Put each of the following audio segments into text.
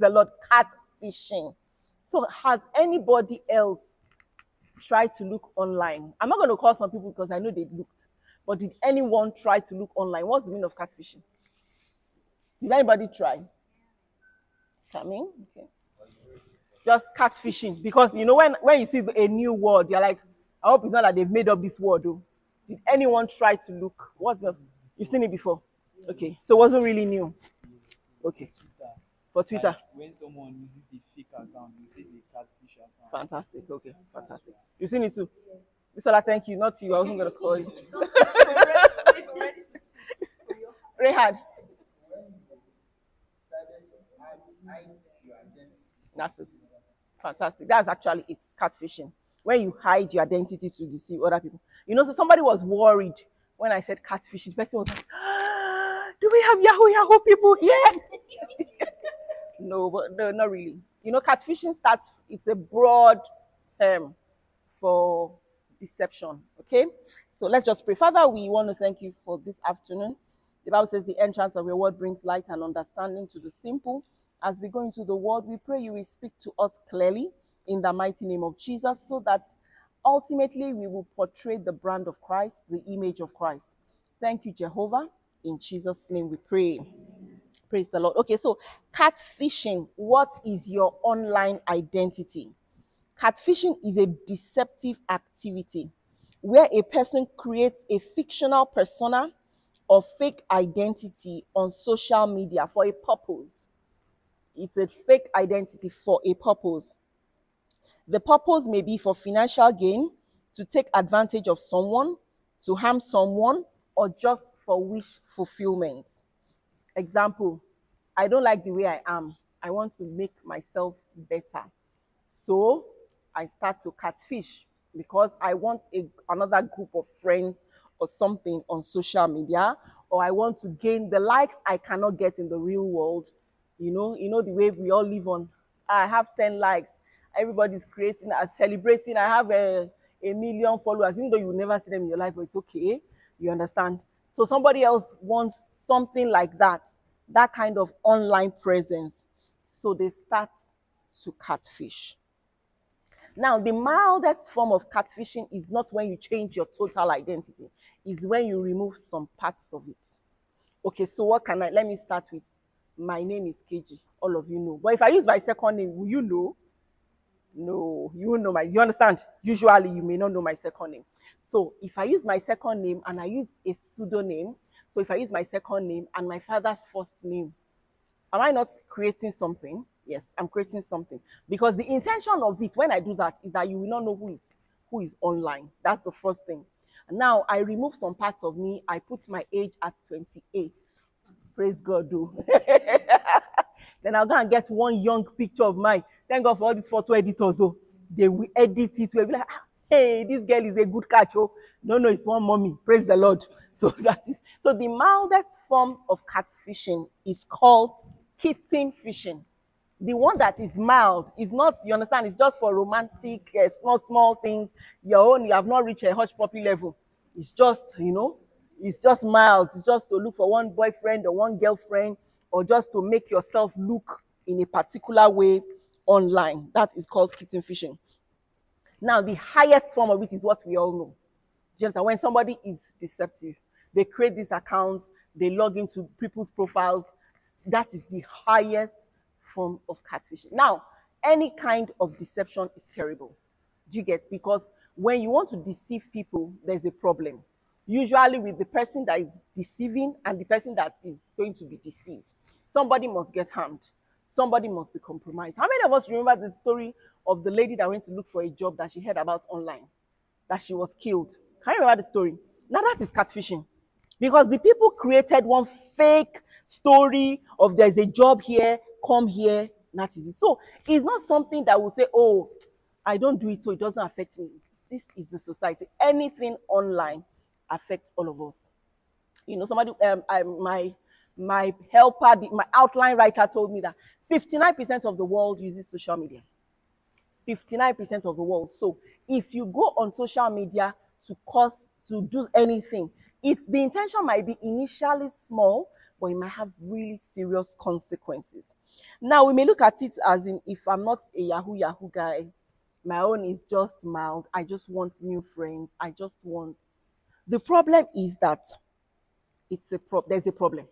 the Lord, catfishing. So, has anybody else tried to look online? I'm not going to call some people because I know they looked, but did anyone try to look online? What's the meaning of catfishing? Did anybody try? Coming? Okay. Just catfishing. Because you know, when, when you see a new word, you're like, I hope it's not that they've made up this word. Though. Did anyone try to look? What's the you've seen it before? Okay. So it wasn't really new. Okay. For Twitter. Like when someone uses a fake account, you say a catfish account. Fantastic. Okay. Fantastic. You've seen it too. Misola, thank you. Not you. I wasn't gonna call you. Rehad. That's it. Fantastic. That's actually it's catfishing. When you hide your identity to deceive other people. You know, so somebody was worried when I said catfishing. The person was like, ah, "Do we have Yahoo Yahoo people here?" no, but no, not really. You know, catfishing starts. It's a broad term for deception. Okay, so let's just pray. Father, we want to thank you for this afternoon. The Bible says the entrance of your word brings light and understanding to the simple. As we go into the word, we pray you will speak to us clearly in the mighty name of Jesus so that ultimately we will portray the brand of Christ, the image of Christ. Thank you, Jehovah. In Jesus' name we pray. Praise the Lord. Okay, so catfishing, what is your online identity? Catfishing is a deceptive activity where a person creates a fictional persona or fake identity on social media for a purpose. It's a fake identity for a purpose. The purpose may be for financial gain, to take advantage of someone, to harm someone, or just for wish fulfillment. Example, I don't like the way I am. I want to make myself better. So I start to catfish because I want a, another group of friends or something on social media, or I want to gain the likes I cannot get in the real world. You know, you know the way we all live on. I have 10 likes. Everybody's creating, uh, celebrating. I have a, a million followers, even though you never see them in your life, but it's okay. You understand? So somebody else wants something like that, that kind of online presence. So they start to catfish. Now, the mildest form of catfishing is not when you change your total identity, is when you remove some parts of it. Okay, so what can I let me start with? My name is Keji. All of you know. But if I use my second name, will you know? No, you know my you understand? Usually you may not know my second name. So if I use my second name and I use a pseudonym, so if I use my second name and my father's first name, am I not creating something? Yes, I'm creating something. Because the intention of it when I do that is that you will not know who is who is online. That's the first thing. Now I remove some parts of me. I put my age at 28. Praise God, do. then I'll go and get one young picture of mine. Thank God for all these photo editors. Oh, they will edit it. We'll be like, ah, hey, this girl is a good catch. Oh, no, no, it's one mommy. Praise the Lord. So that is so the mildest form of catfishing is called kitten fishing. The one that is mild is not, you understand, it's just for romantic, uh, small, small things. Your own, you have not reached a hush puppy level. It's just, you know, it's just mild. It's just to look for one boyfriend or one girlfriend or just to make yourself look in a particular way online. That is called kitten fishing. Now, the highest form of it is what we all know. Just when somebody is deceptive, they create these accounts, they log into people's profiles. That is the highest form of catfishing. Now, any kind of deception is terrible. Do you get? Because when you want to deceive people, there's a problem. Usually with the person that is deceiving and the person that is going to be deceived. Somebody must get harmed. Somebody must be compromised. How many of us remember the story of the lady that went to look for a job that she heard about online? That she was killed. Can you remember the story? Now that is catfishing. Because the people created one fake story of there's a job here, come here, that is it. So it's not something that will say, oh, I don't do it, so it doesn't affect me. This is the society. Anything online affects all of us. You know, somebody, um, I, my my helper, my outline writer told me that 59% of the world uses social media. 59% of the world. So if you go on social media to cause, to do anything, it, the intention might be initially small, but it might have really serious consequences. Now we may look at it as in if I'm not a Yahoo Yahoo guy, my own is just mild. I just want new friends. I just want. The problem is that it's a pro- there's a problem.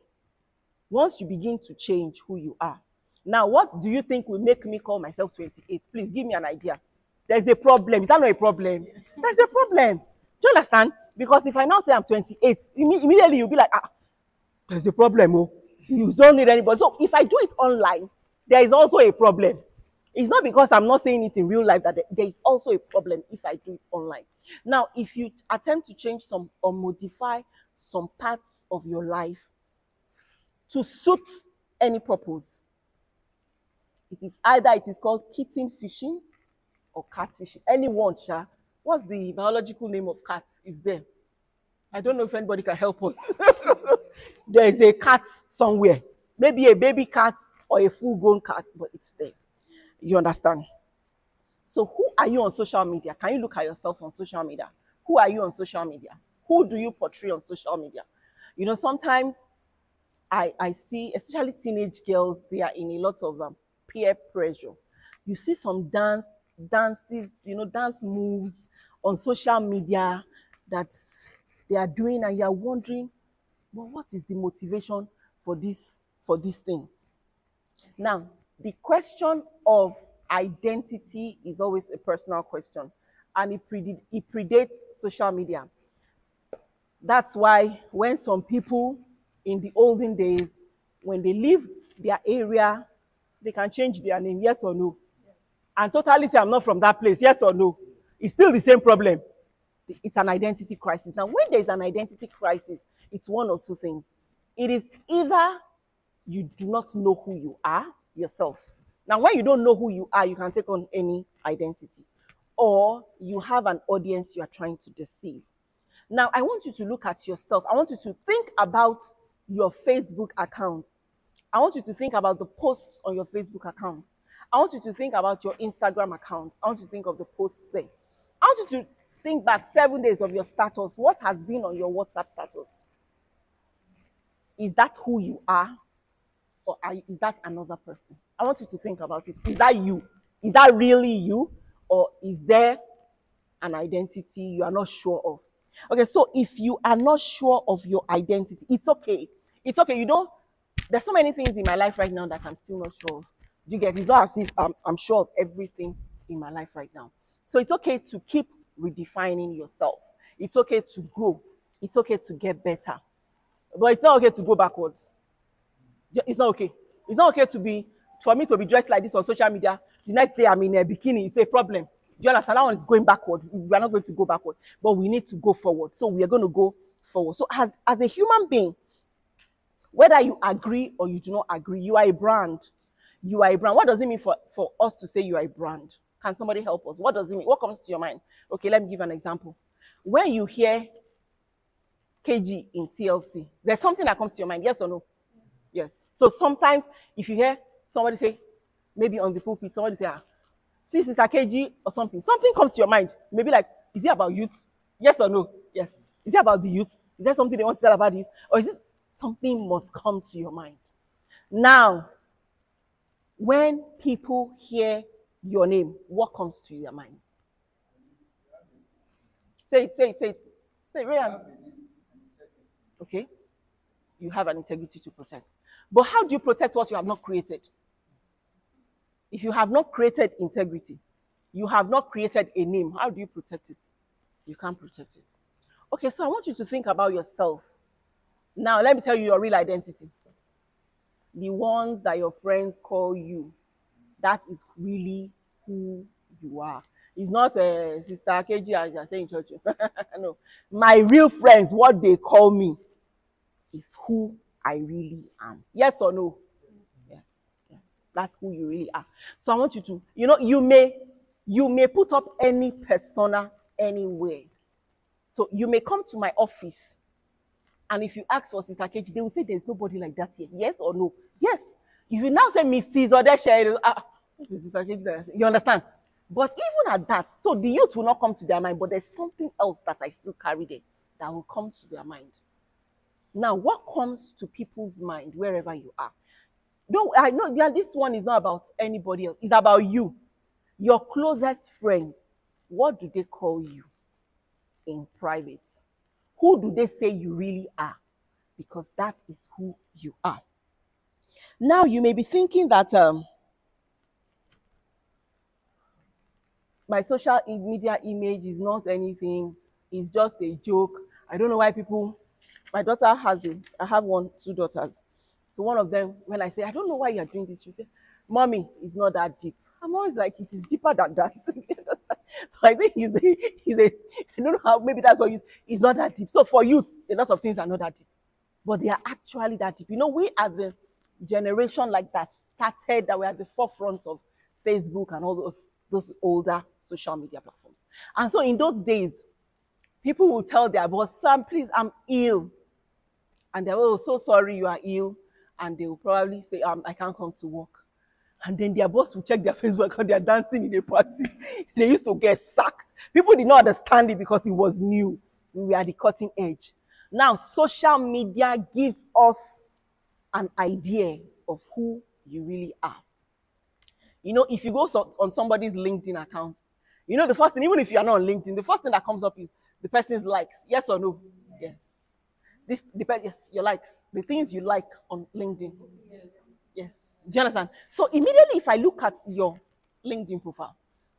Once you begin to change who you are, now what do you think will make me call myself 28? Please give me an idea. There's a problem. Is that not a problem? There's a problem. Do you understand? Because if I now say I'm 28, imme- immediately you'll be like, ah, there's a problem. Oh, you don't need anybody. So if I do it online, there is also a problem. It's not because I'm not saying it in real life that there is also a problem if I do it online. Now, if you attempt to change some or modify some parts of your life to suit any purpose, it is either it is called kitten fishing or cat fishing. Anyone, sha. What's the biological name of cat? Is there? I don't know if anybody can help us. there is a cat somewhere, maybe a baby cat or a full-grown cat, but it's there. You understand? So, who are you on social media? Can you look at yourself on social media? Who are you on social media? Who do you portray on social media? You know, sometimes I, I see, especially teenage girls, they are in a lot of um, peer pressure. You see some dance dances, you know, dance moves on social media that they are doing, and you are wondering, well, what is the motivation for this for this thing? Now, the question of identity is always a personal question, and it, prede- it predates social media. That's why when some people in the olden days, when they leave their area, they can change their name, yes or no? And totally say, I'm not from that place, yes or no? It's still the same problem. It's an identity crisis. Now, when there's an identity crisis, it's one of two things. It is either you do not know who you are yourself. Now, when you don't know who you are, you can take on any identity, or you have an audience you are trying to deceive. Now, I want you to look at yourself. I want you to think about your Facebook accounts. I want you to think about the posts on your Facebook accounts. I want you to think about your Instagram account. I want you to think of the posts there. I want you to think back seven days of your status. What has been on your WhatsApp status? Is that who you are? Or are, you- is that another person? I want you to think about it. Is that you? Is that really you? Or is there an identity you are not sure of? Okay, so if you are not sure of your identity, it's okay. It's okay. You don't, there's so many things in my life right now that I'm still not sure you get? It's not as if I'm, I'm sure of everything in my life right now. So it's okay to keep redefining yourself. It's okay to grow. It's okay to get better. But it's not okay to go backwards. It's not okay. It's not okay to be, for me to be dressed like this on social media. The next day I'm in a bikini. It's a problem. Do you understand? That one is going backward. We are not going to go backward, but we need to go forward. So we are going to go forward. So as, as a human being, whether you agree or you do not agree, you are a brand. You are a brand. What does it mean for, for us to say you are a brand? Can somebody help us? What does it mean? What comes to your mind? Okay, let me give an example. When you hear Keji in TLC, there's something that comes to your mind, yes or no? Yes. So sometimes if you hear somebody say, maybe on the pulpit, somebody say, ah, see Sister Keji or something, something comes to your mind. Maybe like, is it about youth? Yes or no? Yes. Is it about the youth? Is there something they want to tell about this? Or is it something must come to your mind? Now, when people hear your name, what comes to your mind? Say it, say it, say it. Say it, Ryan. Okay? You have an integrity to protect. But how do you protect what you have not created? If you have not created integrity, you have not created a name, how do you protect it? You can't protect it. Okay, so I want you to think about yourself. Now, let me tell you your real identity. The ones that your friends call you, that is really who you are. It's not uh, Sister Keji as you're saying in church. no. My real friends, what they call me, is who I really am. Yes or no? Yes. Yes. That's who you really are. So I want you to, you know, you may you may put up any persona anywhere. So you may come to my office and if you ask for Sister Keji, they will say there's nobody like that here. Yes or no? Yes. If you now say Mrs. Odesha, ah, this is Sister that- You understand? But even at that, so the youth will not come to their mind, but there's something else that I still carry there that will come to their mind. Now, what comes to people's mind wherever you are? don't I know yeah, this one is not about anybody else. It's about you. Your closest friends. What do they call you in private? Who do they say you really are? Because that is who you are. Now you may be thinking that um, my social media image is not anything, it's just a joke. I don't know why people, my daughter has it. I have one, two daughters. So one of them, when I say, I don't know why you're doing this, she say, Mommy, it's not that deep. I'm always like, it is deeper than that. so I think he's a, he's a, I don't know how, maybe that's why it's not that deep. So for youth, a lot of things are not that deep. But they are actually that deep. You know, we are the generation like that started, that were at the forefront of Facebook and all those, those older social media platforms. And so in those days, people will tell their boss, Sam, please, I'm ill. And they're, oh, so sorry you are ill. And they will probably say, um, I can't come to work. And then their boss will check their Facebook and they're dancing in a party. they used to get sacked. People did not understand it because it was new. We were at the cutting edge. Now, social media gives us an idea of who you really are. You know, if you go on somebody's LinkedIn account, you know, the first thing, even if you are not on LinkedIn, the first thing that comes up is the person's likes. Yes or no? Yes. This depends. Yes, your likes, the things you like on LinkedIn. Yes. Do you understand? So immediately, if I look at your LinkedIn profile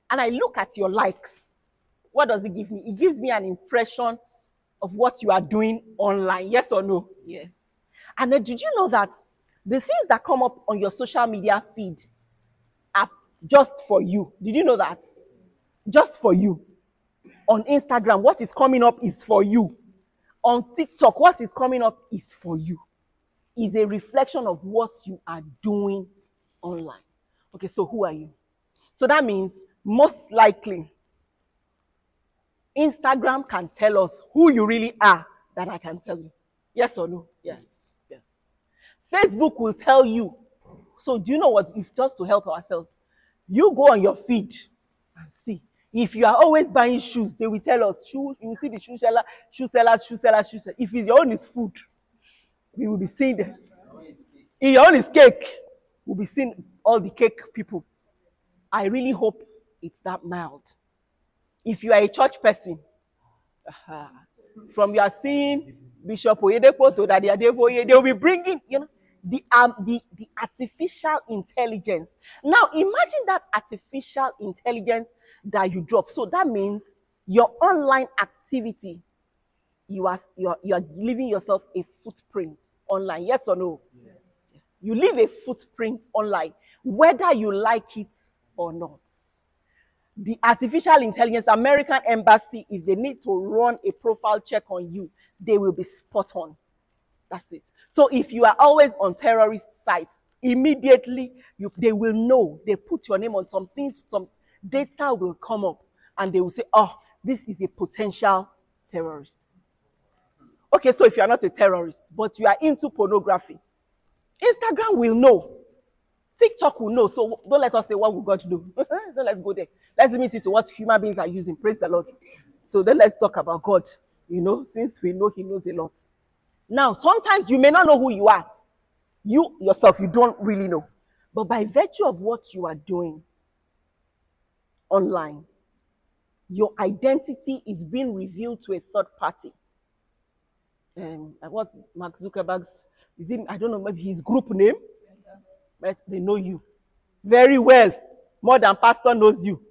and I look at your likes, what does it give me? It gives me an impression of what you are doing online. Yes or no? Yes. And then, did you know that the things that come up on your social media feed are just for you? Did you know that? Just for you. On Instagram, what is coming up is for you. On TikTok, what is coming up is for you. Is a reflection of what you are doing online. Okay, so who are you? So that means most likely Instagram can tell us who you really are that I can tell you. Yes or no? Yes. Yes. Facebook will tell you. So do you know what? If just to help ourselves, you go on your feed and see. If you are always buying shoes, they will tell us shoes. You will see the shoe seller, shoe seller, shoe seller, shoe sellers. If it's your own is food, we will be seeing. If your own is cake, we'll be seeing all the cake people. I really hope it's that mild. If you are a church person, aha, from your seeing Bishop Oyedepo to Daddy Adeboye, they will be bringing, you know, the um the, the artificial intelligence. Now imagine that artificial intelligence that you drop. So that means your online activity, you are you are, you are leaving yourself a footprint online. Yes or no? Yes. Yes. You leave a footprint online, whether you like it or not. The artificial intelligence, American embassy, if they need to run a profile check on you, they will be spot on. That's it. So if you are always on terrorist sites, immediately you, they will know. They put your name on some things, some data will come up, and they will say, "Oh, this is a potential terrorist." Okay, so if you are not a terrorist, but you are into pornography, Instagram will know. TikTok will know. So don't let us say what will God do. don't let's go there. Let's limit it to what human beings are using. Praise the Lord. So then let's talk about God. You know, since we know He knows a lot. Now, sometimes you may not know who you are. You yourself, you don't really know. But by virtue of what you are doing online, your identity is being revealed to a third party. Um, what's Mark Zuckerberg's? Is it? I don't know. Maybe his group name. But they know you very well, more than pastor knows you.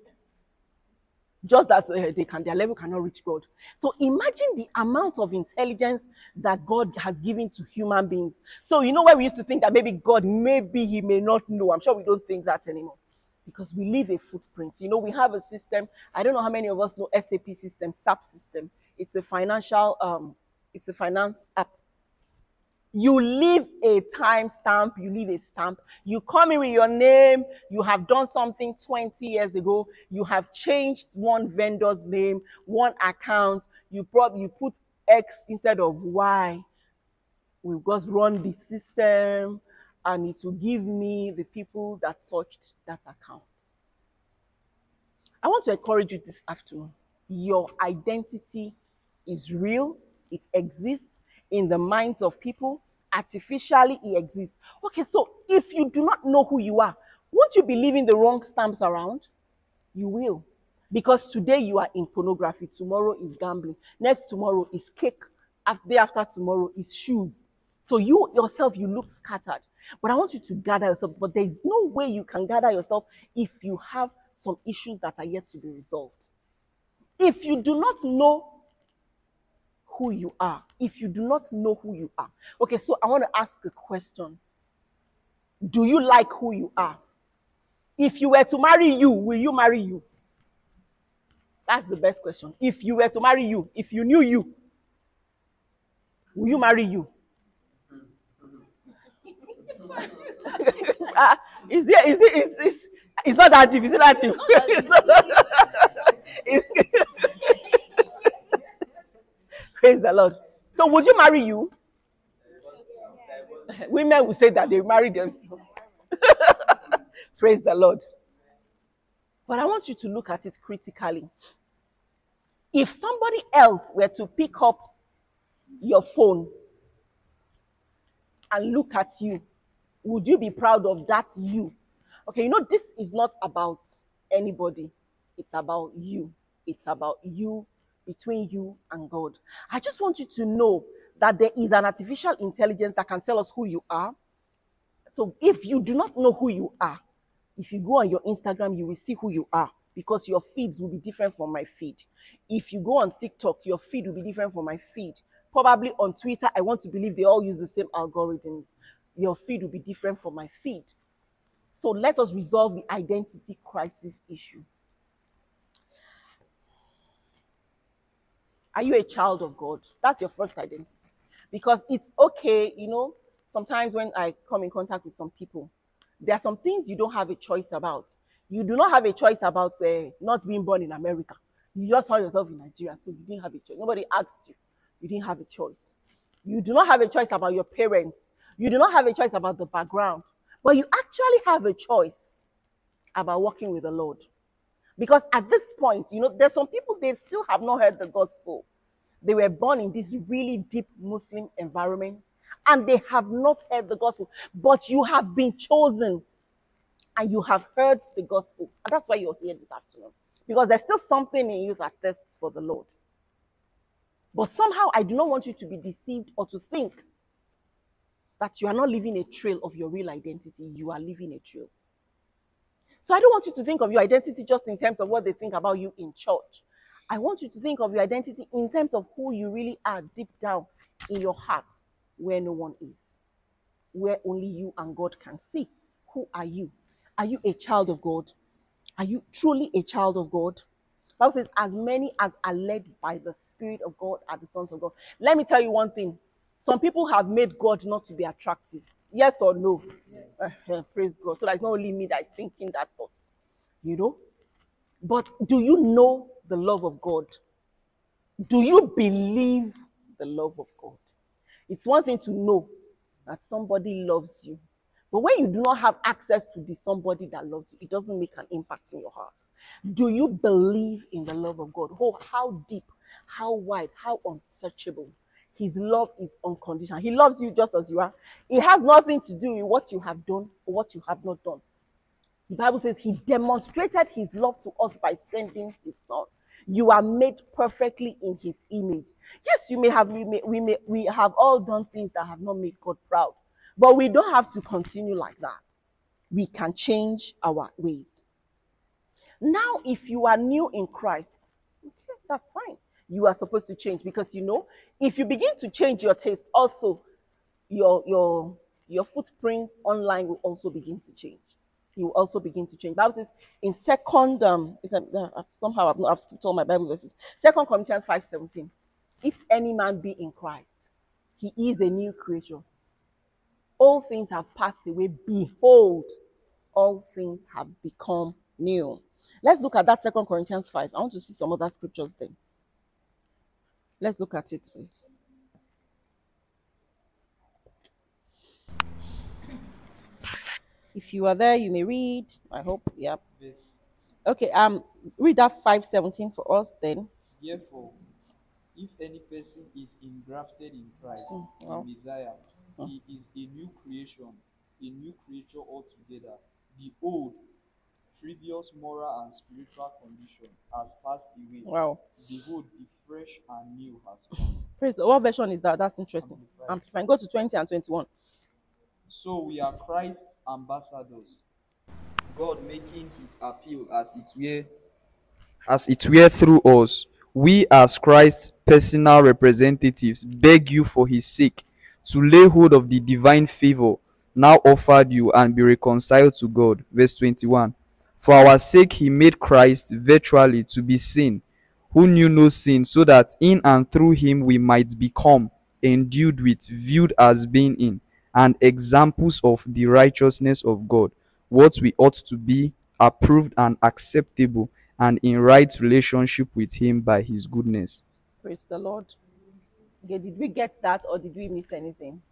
Just that uh, they can, their level cannot reach God. So imagine the amount of intelligence that God has given to human beings. So you know where we used to think that maybe God, maybe He may not know. I'm sure we don't think that anymore because we leave a footprint. You know, we have a system. I don't know how many of us know SAP system, SAP system. It's a financial, um, it's a finance app. You leave a time stamp, you leave a stamp. You come in with your name, you have done something 20 years ago, you have changed one vendor's name, one account, you probably you put X instead of Y. We've just run the system and it will give me the people that touched that account. I want to encourage you this afternoon. Your identity is real, it exists in the minds of people, artificially it exists. Okay, so if you do not know who you are, won't you be leaving the wrong stamps around? You will. Because today you are in pornography, tomorrow is gambling, next tomorrow is cake, after, day after tomorrow is shoes. So you yourself, you look scattered. But I want you to gather yourself. But there is no way you can gather yourself if you have some issues that are yet to be resolved. If you do not know who you are, if you do not know who you are, okay, so I want to ask a question Do you like who you are? If you were to marry you, will you marry you? That's the best question. If you were to marry you, if you knew you, will you marry you? uh, is there, is it, is, is, it's not that deep, is it that deep? It's- Praise the Lord. So, would you marry you? Women will say that they marry themselves. Praise the Lord. But I want you to look at it critically. If somebody else were to pick up your phone and look at you, would you be proud of that you? Okay, you know, this is not about anybody, it's about you. It's about you between you and God. I just want you to know that there is an artificial intelligence that can tell us who you are. So if you do not know who you are, if you go on your Instagram, you will see who you are because your feeds will be different from my feed. If you go on TikTok, your feed will be different from my feed. Probably on Twitter, I want to believe they all use the same algorithms. Your feed will be different from my feed. So let us resolve the identity crisis issue. Are you a child of God? That's your first identity. Because it's okay, you know, sometimes when I come in contact with some people, there are some things you don't have a choice about. You do not have a choice about uh, not being born in America. You just found yourself in Nigeria, so you didn't have a choice. Nobody asked you. You didn't have a choice. You do not have a choice about your parents. You do not have a choice about the background. But you actually have a choice about walking with the Lord. Because at this point, you know, there's some people, they still have not heard the gospel. They were born in this really deep Muslim environment and they have not heard the gospel. But you have been chosen and you have heard the gospel. And that's why you're here this afternoon. Because there's still something in you that thirsts for the Lord. But somehow I do not want you to be deceived or to think that you are not leaving a trail of your real identity. You are leaving a trail. So I don't want you to think of your identity just in terms of what they think about you in church. I want you to think of your identity in terms of who you really are deep down in your heart, where no one is, where only you and God can see. Who are you? Are you a child of God? Are you truly a child of God? Bible says, as many as are led by the Spirit of God are the sons of God. Let me tell you one thing. Some people have made God not to be attractive. Yes or no? Uh-huh, praise God. So that's not only me that is thinking that thought. You know? But do you know the love of God? Do you believe the love of God? It's one thing to know that somebody loves you. But when you do not have access to the somebody that loves you, it doesn't make an impact in your heart. Do you believe in the love of God? Oh, how deep, how wide, how unsearchable. His love is unconditional. He loves you just as you are. It has nothing to do with what you have done or what you have not done. The Bible says he demonstrated his love to us by sending his son. You are made perfectly in his image. Yes, you may have we may, we may we have all done things that have not made God proud, but we don't have to continue like that. We can change our ways. Now, if you are new in Christ, okay, that's fine. You are supposed to change because you know, if you begin to change your taste, also your your your footprint online will also begin to change. You will also begin to change. Bible says in second um a, uh, somehow I've not I've skipped all my Bible verses. Second Corinthians 5 17. If any man be in Christ, he is a new creature. All things have passed away. Behold, all things have become new. Let's look at that Second Corinthians 5. I want to see some other scriptures then. Let's look at it, please. If you are there, you may read. I hope. Yep. Verse. Okay. Um, read that five seventeen for us then. Therefore, if any person is engrafted in Christ, Mm, in Messiah, He is a new creation, a new creature altogether. The old, previous moral and spiritual condition has passed away. Wow. Behold, the fresh and new has come. Praise the What version is that? That's interesting. Amplified. Amplify. Go to 20 and 21. So we are Christ's ambassadors, God making his appeal as it were as it were through us. We as Christ's personal representatives beg you for his sake to lay hold of the divine favor now offered you and be reconciled to God. Verse 21. For our sake he made Christ virtually to be sin, who knew no sin, so that in and through him we might become endued with, viewed as being in, and examples of the righteousness of God, what we ought to be, approved and acceptable, and in right relationship with him by his goodness. Praise the Lord. Did we get that or did we miss anything?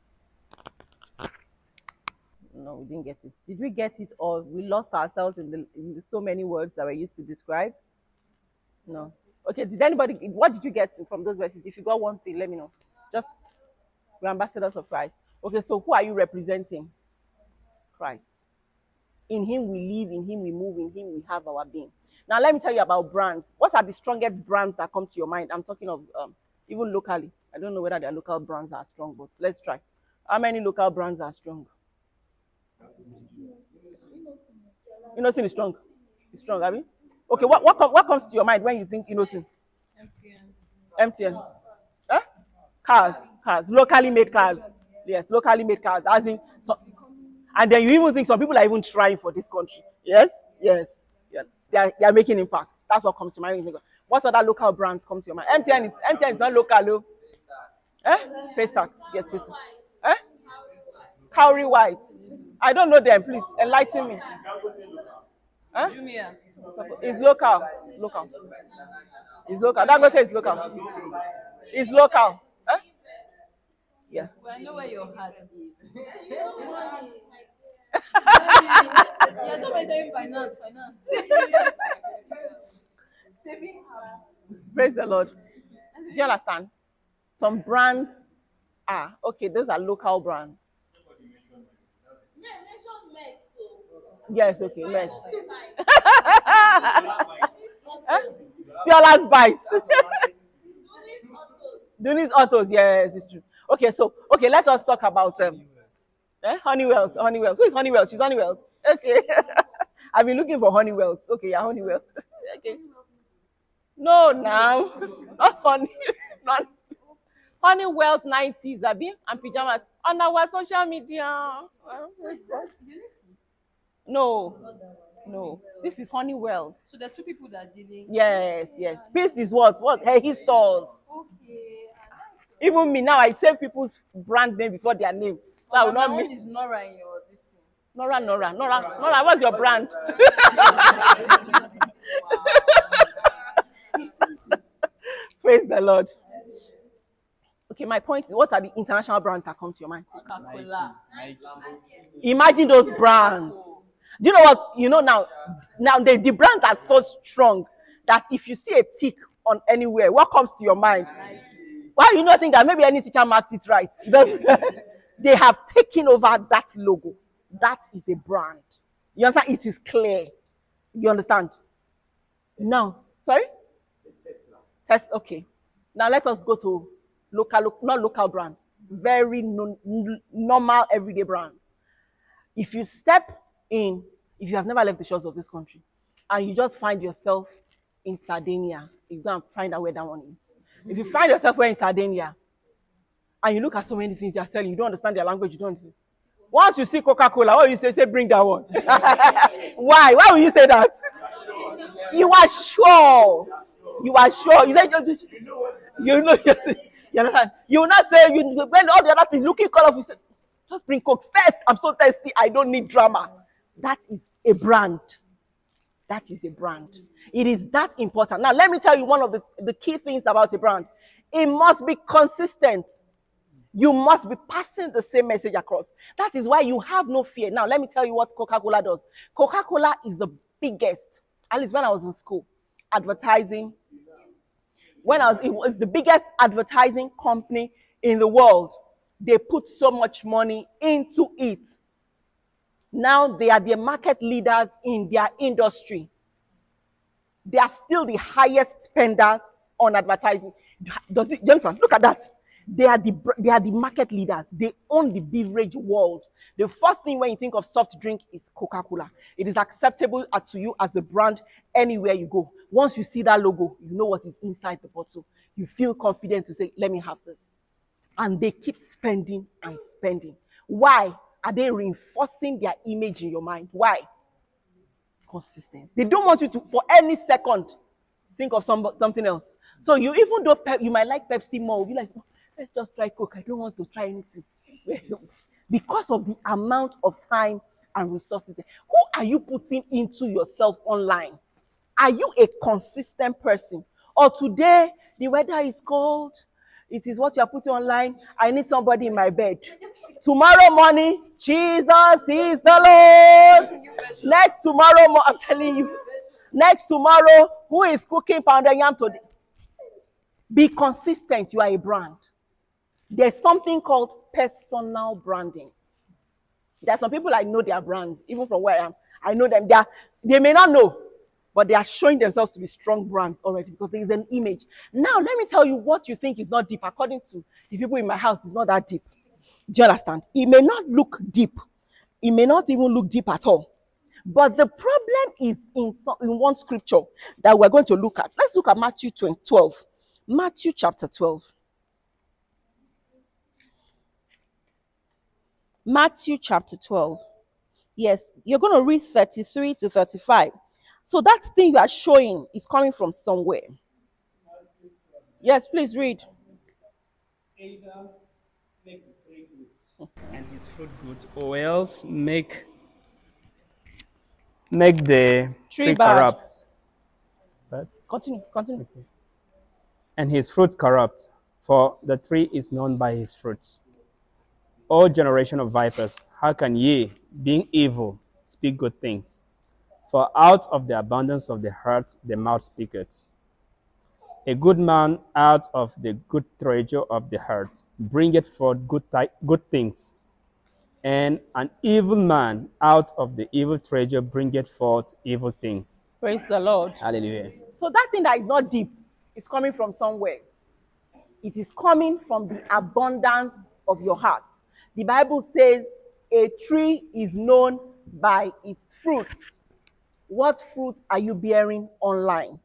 No, we didn't get it. Did we get it or we lost ourselves in, the, in the so many words that were used to describe? No. Okay, did anybody, what did you get from those verses? If you got one thing, let me know. Just, we're ambassadors of Christ. Okay, so who are you representing? Christ. In Him we live, in Him we move, in Him we have our being. Now, let me tell you about brands. What are the strongest brands that come to your mind? I'm talking of um, even locally. I don't know whether their local brands are strong, but let's try. How many local brands are strong? Innoson is strong. It's strong, Abby. Okay, what, what, com- what comes to your mind when you think Innoson? MTN. Huh? Cars. Cars. Locally made cars. Yes, locally made cars. As in, so, and then you even think some people are even trying for this country. Yes? Yes. Yeah. They, are, they are making impact. That's what comes to mind. when you think of- What other local brands come to your mind? MTN is, MTN is not local, though. Eh? Paystack. Yes, Paystack. Eh? Cowrywise. I don't know them. Please enlighten me. Huh? Jumia. It's local. It's local. It's local. Dangote is local. It's local. Huh? Yeah. Well, I know where your heart is. yeah, don't mention finance, finance. Saving. Praise the Lord. Do you understand? Some brands are okay. Those are local brands. Yes. Okay. Let's. Fiola's bites. Dunis autos. Yes, it's true. Okay. So okay. Let us talk about um. Eh? Honeywell. Honeywell. Who is Honeywell? She's Honeywell. Okay. I've been looking for Honeywell. Okay, yeah, Honeywell. okay. No, now. Not Honey. Not Honeywell 90s, Abi, and pajamas on our social media. No, no. This is Honeywell. So there are two people that are dealing. Yes, yes. This is what? What? Hair stores. Okay. Even me now, I say people's brand name before their name. So I will not make is Nora in your this thing. Nora, Nora, Nora, Nora. What's your brand? Praise the Lord. Okay, my point is, what are the international brands that come to your mind? Coca-Cola. Imagine those brands. Do you know what? You know now, now the, the brands are so strong that if you see a tick on anywhere, what comes to your mind? Why you not think that maybe any teacher marked it right? They have taken over that logo. That is a brand. You understand? It is clear. You understand? Now, sorry? Test. Okay. Now let us go to local, lo- not local brands, very no, normal everyday brands. If you step in, if you have never left the shores of this country, and you just find yourself in Sardinia, you go and find out where that one is. If you find yourself where in Sardinia, and you look at so many things they are selling, you don't understand their language, you don't. Once you see Coca-Cola, what will you say? Say, bring that one. Why? Why will you say that? You are sure. You are sure. You say, just- just- you know, you understand? You will not say, you, when all the other things looking colorful, you say, just bring Coke first. I'm so thirsty. I don't need drama. That is a brand. That is a brand. It is that important. Now, let me tell you one of the, the key things about a brand. It must be consistent. You must be passing the same message across. That is why you have no fear. Now, let me tell you what Coca Cola does. Coca Cola is the biggest, at least when I was in school, advertising. When I was, it was the biggest advertising company in the world. They put so much money into it. Now they are the market leaders in their industry. They are still the highest spenders on advertising. Does it, Jameson, look at that. They are the they are the market leaders. They own the beverage world. The first thing when you think of soft drink is Coca-Cola. It is acceptable to you as a brand anywhere you go. Once you see that logo, you know what is inside the bottle. You feel confident to say, "Let me have this." And they keep spending and spending. Why are they reinforcing their image in your mind? Why? Consistent. They don't want you to, for any second, think of some, something else. So you even though Pep, you might like Pepsi more, you'll like, "Oh, let's just try Coke. I don't want to try anything. because of the amount of time and resources. Who are you putting into yourself online? Are you a consistent person? Or today, the weather is cold. It is what you are putting online. I need somebody in my bed. Tomorrow morning, Jesus is the Lord. Next tomorrow, mo- I'm telling you. Next tomorrow, who is cooking pounded yam today? Be consistent. You are a brand. There's something called personal branding. There are some people I know their brands, even from where I am. I know them. They, are, they may not know, but they are showing themselves to be strong brands already because there is an image. Now, let me tell you what you think is not deep. According to the people in my house, it's not that deep. Do you understand? It may not look deep. It may not even look deep at all. But the problem is in, some, in one scripture that we're going to look at. Let's look at Matthew 20 12. Matthew chapter 12. Matthew chapter 12. Yes, you're going to read 33 to 35. So that thing you are showing is coming from somewhere. Yes, please read. either make the tree and his fruit good, or else make make the Tree tree, corrupt. But, Continue, continue. and his fruit corrupt, for the tree is known by his fruits. O generation of vipers, how can ye, being evil, speak good things? For out of the abundance of the heart the mouth speaketh. A good man out of the good treasure of the heart bringeth forth good, good things, and an evil man out of the evil treasure bringeth forth evil things. Praise the Lord. Hallelujah. So that thing that is not deep is coming from somewhere. It is coming from the abundance of your heart. The Bible says a tree is known by its fruits. What fruit are you bearing online?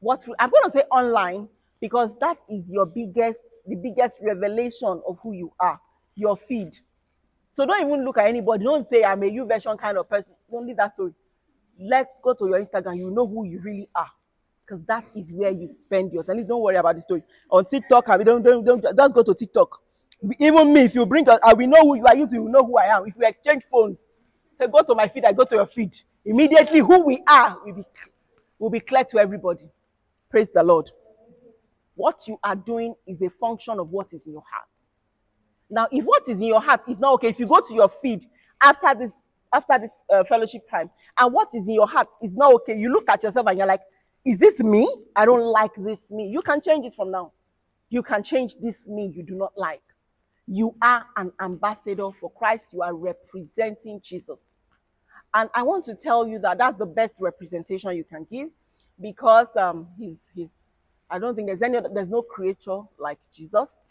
What fruit? I'm going to say online because that is your biggest, the biggest revelation of who you are, your feed. So don't even look at anybody. Don't say I'm a YouVersion kind of person. Don't leave that story. Let's go to your Instagram. You know who you really are. Because that is where you spend your time. Don't worry about the story. On TikTok, I mean, don't, don't, don't just go to TikTok. Even me, if you bring, us, I will know who you are. You will know who I am. If we exchange phones, say go to my feed, I go to your feed. Immediately, who we are will be will be clear to everybody. Praise the Lord. What you are doing is a function of what is in your heart. Now, if what is in your heart is not okay, if you go to your feed after this after this uh, fellowship time, and what is in your heart is not okay, you look at yourself and you're like, "Is this me? I don't like this me." You can change it from now. You can change this me you do not like. You are an ambassador for Christ. You are representing Jesus. And I want to tell you that that's the best representation you can give because um, he's, he's, I don't think there's any other, there's no creature like Jesus.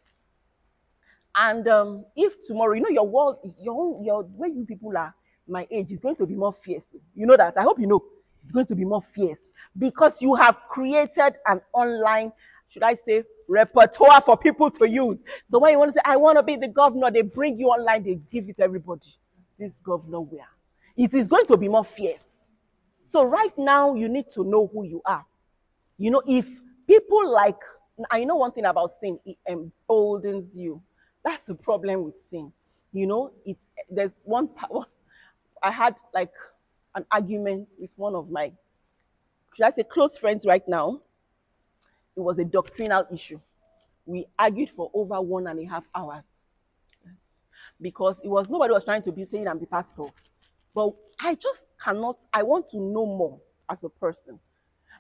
And um, if tomorrow, you know, your world, your your where you people are, my age is going to be more fierce. You know that. I hope you know it's going to be more fierce because you have created an online, should I say, repertoire for people to use. So when you want to say, I want to be the governor, they bring you online, they give it to everybody. This governor where? It is going to be more fierce. So right now, you need to know who you are. You know, if people like, I know one thing about sin, it emboldens you. That's the problem with sin. You know, it's there's one. I had like an argument with one of my, should I say, close friends right now. It was a doctrinal issue. We argued for over one and a half hours. Because it was nobody was trying to be saying I'm the pastor. But I just cannot, I want to know more as a person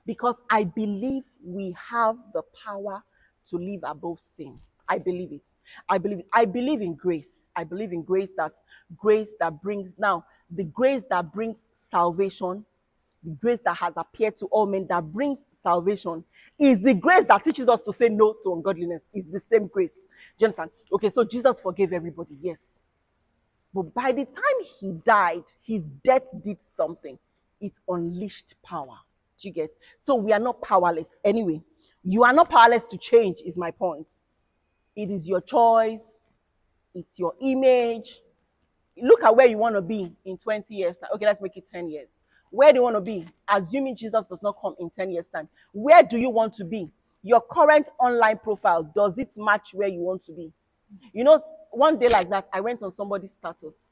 because I believe we have the power to live above sin. I believe it. I believe. I believe in grace. I believe in grace that grace that brings now the grace that brings salvation, the grace that has appeared to all men that brings salvation is the grace that teaches us to say no to ungodliness. Is the same grace. Do you understand? Okay, so Jesus forgave everybody, yes. But by the time he died, his death did something. It unleashed power. Do you get? So we are not powerless. Anyway, you are not powerless to change, is my point. It is your choice, it's your image. Look at where you want to be in 20 years. Okay, let's make it 10 years. Where do you want to be? Assuming Jesus does not come in 10 years' time. Where do you want to be? Your current online profile, does it match where you want to be? You know, one day like that, I went on somebody's status.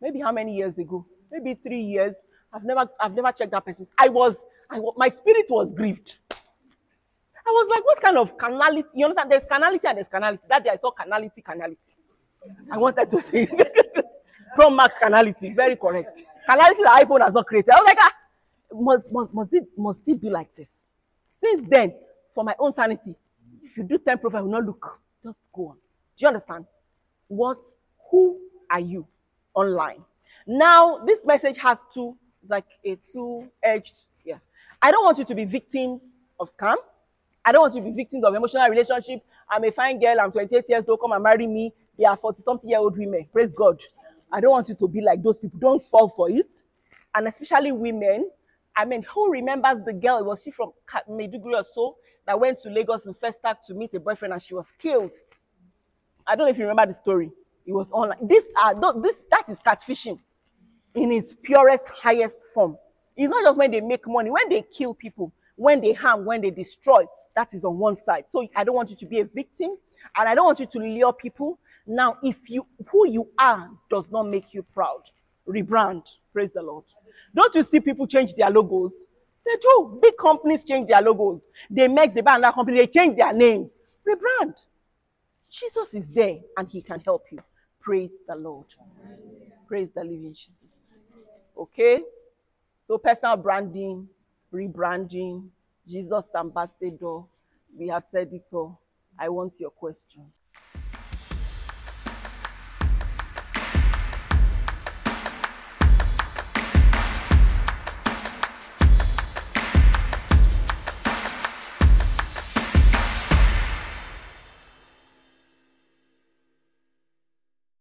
Maybe how many years ago? Maybe three years. I've never, I've never checked that person's. I was, I, my spirit was grieved. I was like, what kind of carnality? You understand? There's carnality and there's carnality. That day I saw carnality, carnality. I wanted to say Pro Max carnality, very correct. Carnality that iPhone has not created. I was like, ah, must, must, must, it, must it be like this? Since then, for my own sanity, if you do 10 profile, I will not look. Just go on. Do you understand? What, who are you online? Now, this message has two, like a two-edged, yeah. I don't want you to be victims of scam. I don't want you to be victims of emotional relationship. I'm a fine girl, I'm 28 years old, come and marry me. They are 40 something year old women. Praise God. I don't want you to be like those people. Don't fall for it. And especially women. I mean, who remembers the girl? Was she from Maiduguri or so that went to Lagos in first act to meet a boyfriend and she was killed? I don't know if you remember the story. It was online. This ah, no, this that is catfishing in its purest, highest form. It's not just when they make money, when they kill people, when they harm, when they destroy, that is on one side. So I don't want you to be a victim, and I don't want you to lure people. Now, if you who you are does not make you proud, rebrand. Praise the Lord. Don't you see people change their logos? They do. Big companies change their logos. They make the banner company, they change their names. Rebrand. Jesus is there and he can help you. Praise the Lord. Praise the living Jesus. Okay? So personal branding, rebranding, Jesus ambassador. We have said it all. I want your questions.